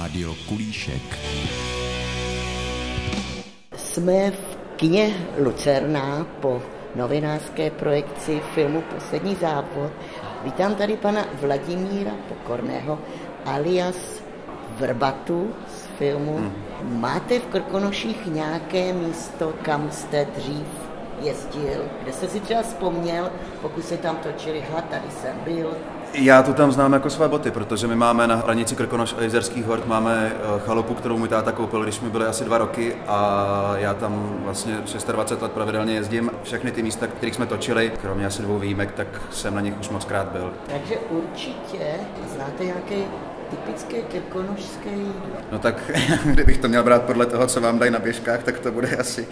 Rádio Kulíšek. Jsme v kině Lucerna po novinářské projekci filmu Poslední závod. Vítám tady pana Vladimíra Pokorného alias Vrbatu z filmu. Hmm. Máte v Krkonoších nějaké místo, kam jste dřív jezdil, kde jste si třeba vzpomněl, pokud se tam točili, hla, tady jsem byl, já to tam znám jako své boty, protože my máme na hranici Krkonoš a Jizerských hor máme eh, chalupu, kterou můj táta koupil, když mi byly asi dva roky a já tam vlastně 26 let pravidelně jezdím. Všechny ty místa, kterých jsme točili, kromě asi dvou výjimek, tak jsem na nich už moc krát byl. Takže určitě znáte nějaké typické krkonožské jídlo? No tak, kdybych to měl brát podle toho, co vám dají na běžkách, tak to bude asi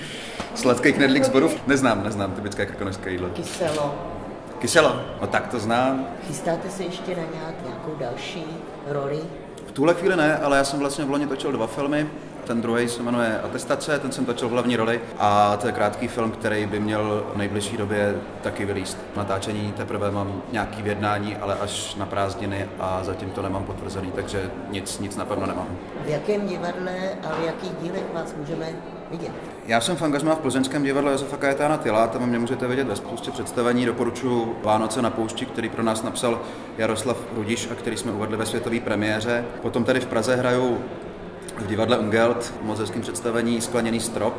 sladký knedlík z borův. Neznám, neznám typické krkonožské jídlo. Kyselo. Kyselo? No tak to znám. Chystáte se ještě na nějak, nějakou další roli? V tuhle chvíli ne, ale já jsem vlastně v loni točil dva filmy. Ten druhý se jmenuje Atestace, ten jsem točil v hlavní roli a to je krátký film, který by měl v nejbližší době taky vylíst. Natáčení teprve mám nějaký vědnání, ale až na prázdniny a zatím to nemám potvrzený, takže nic, nic napevno nemám. V jakém divadle a v jakých dílech vás můžeme vidět? Já jsem v angažmá v plzeňském divadle Josefa Kajetána Tyla, tam mě můžete vidět ve spoustě představení. Doporučuji Vánoce na poušti, který pro nás napsal Jaroslav Rudiš a který jsme uvedli ve světové premiéře. Potom tady v Praze hraju v divadle Ungelt v mozelském představení Skleněný strop,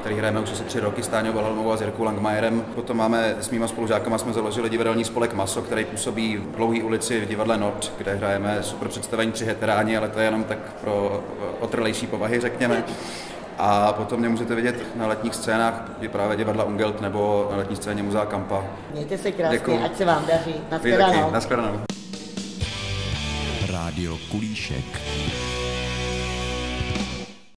který hrajeme už asi tři roky s Táňou Valhelmovou a s Jirkou Langmajerem. Potom máme s mýma spolužákama jsme založili divadelní spolek Maso, který působí v Dlouhé ulici v divadle Not, kde hrajeme super představení tři heteráni, ale to je jenom tak pro otrlejší povahy, řekněme. A potom mě můžete vidět na letních scénách právě divadla Ungelt nebo na letní scéně Muzea Kampa. Mějte se krásně, Děkuju. ať se vám daří. Naschledanou. Naschledanou. Rádio Kulíšek.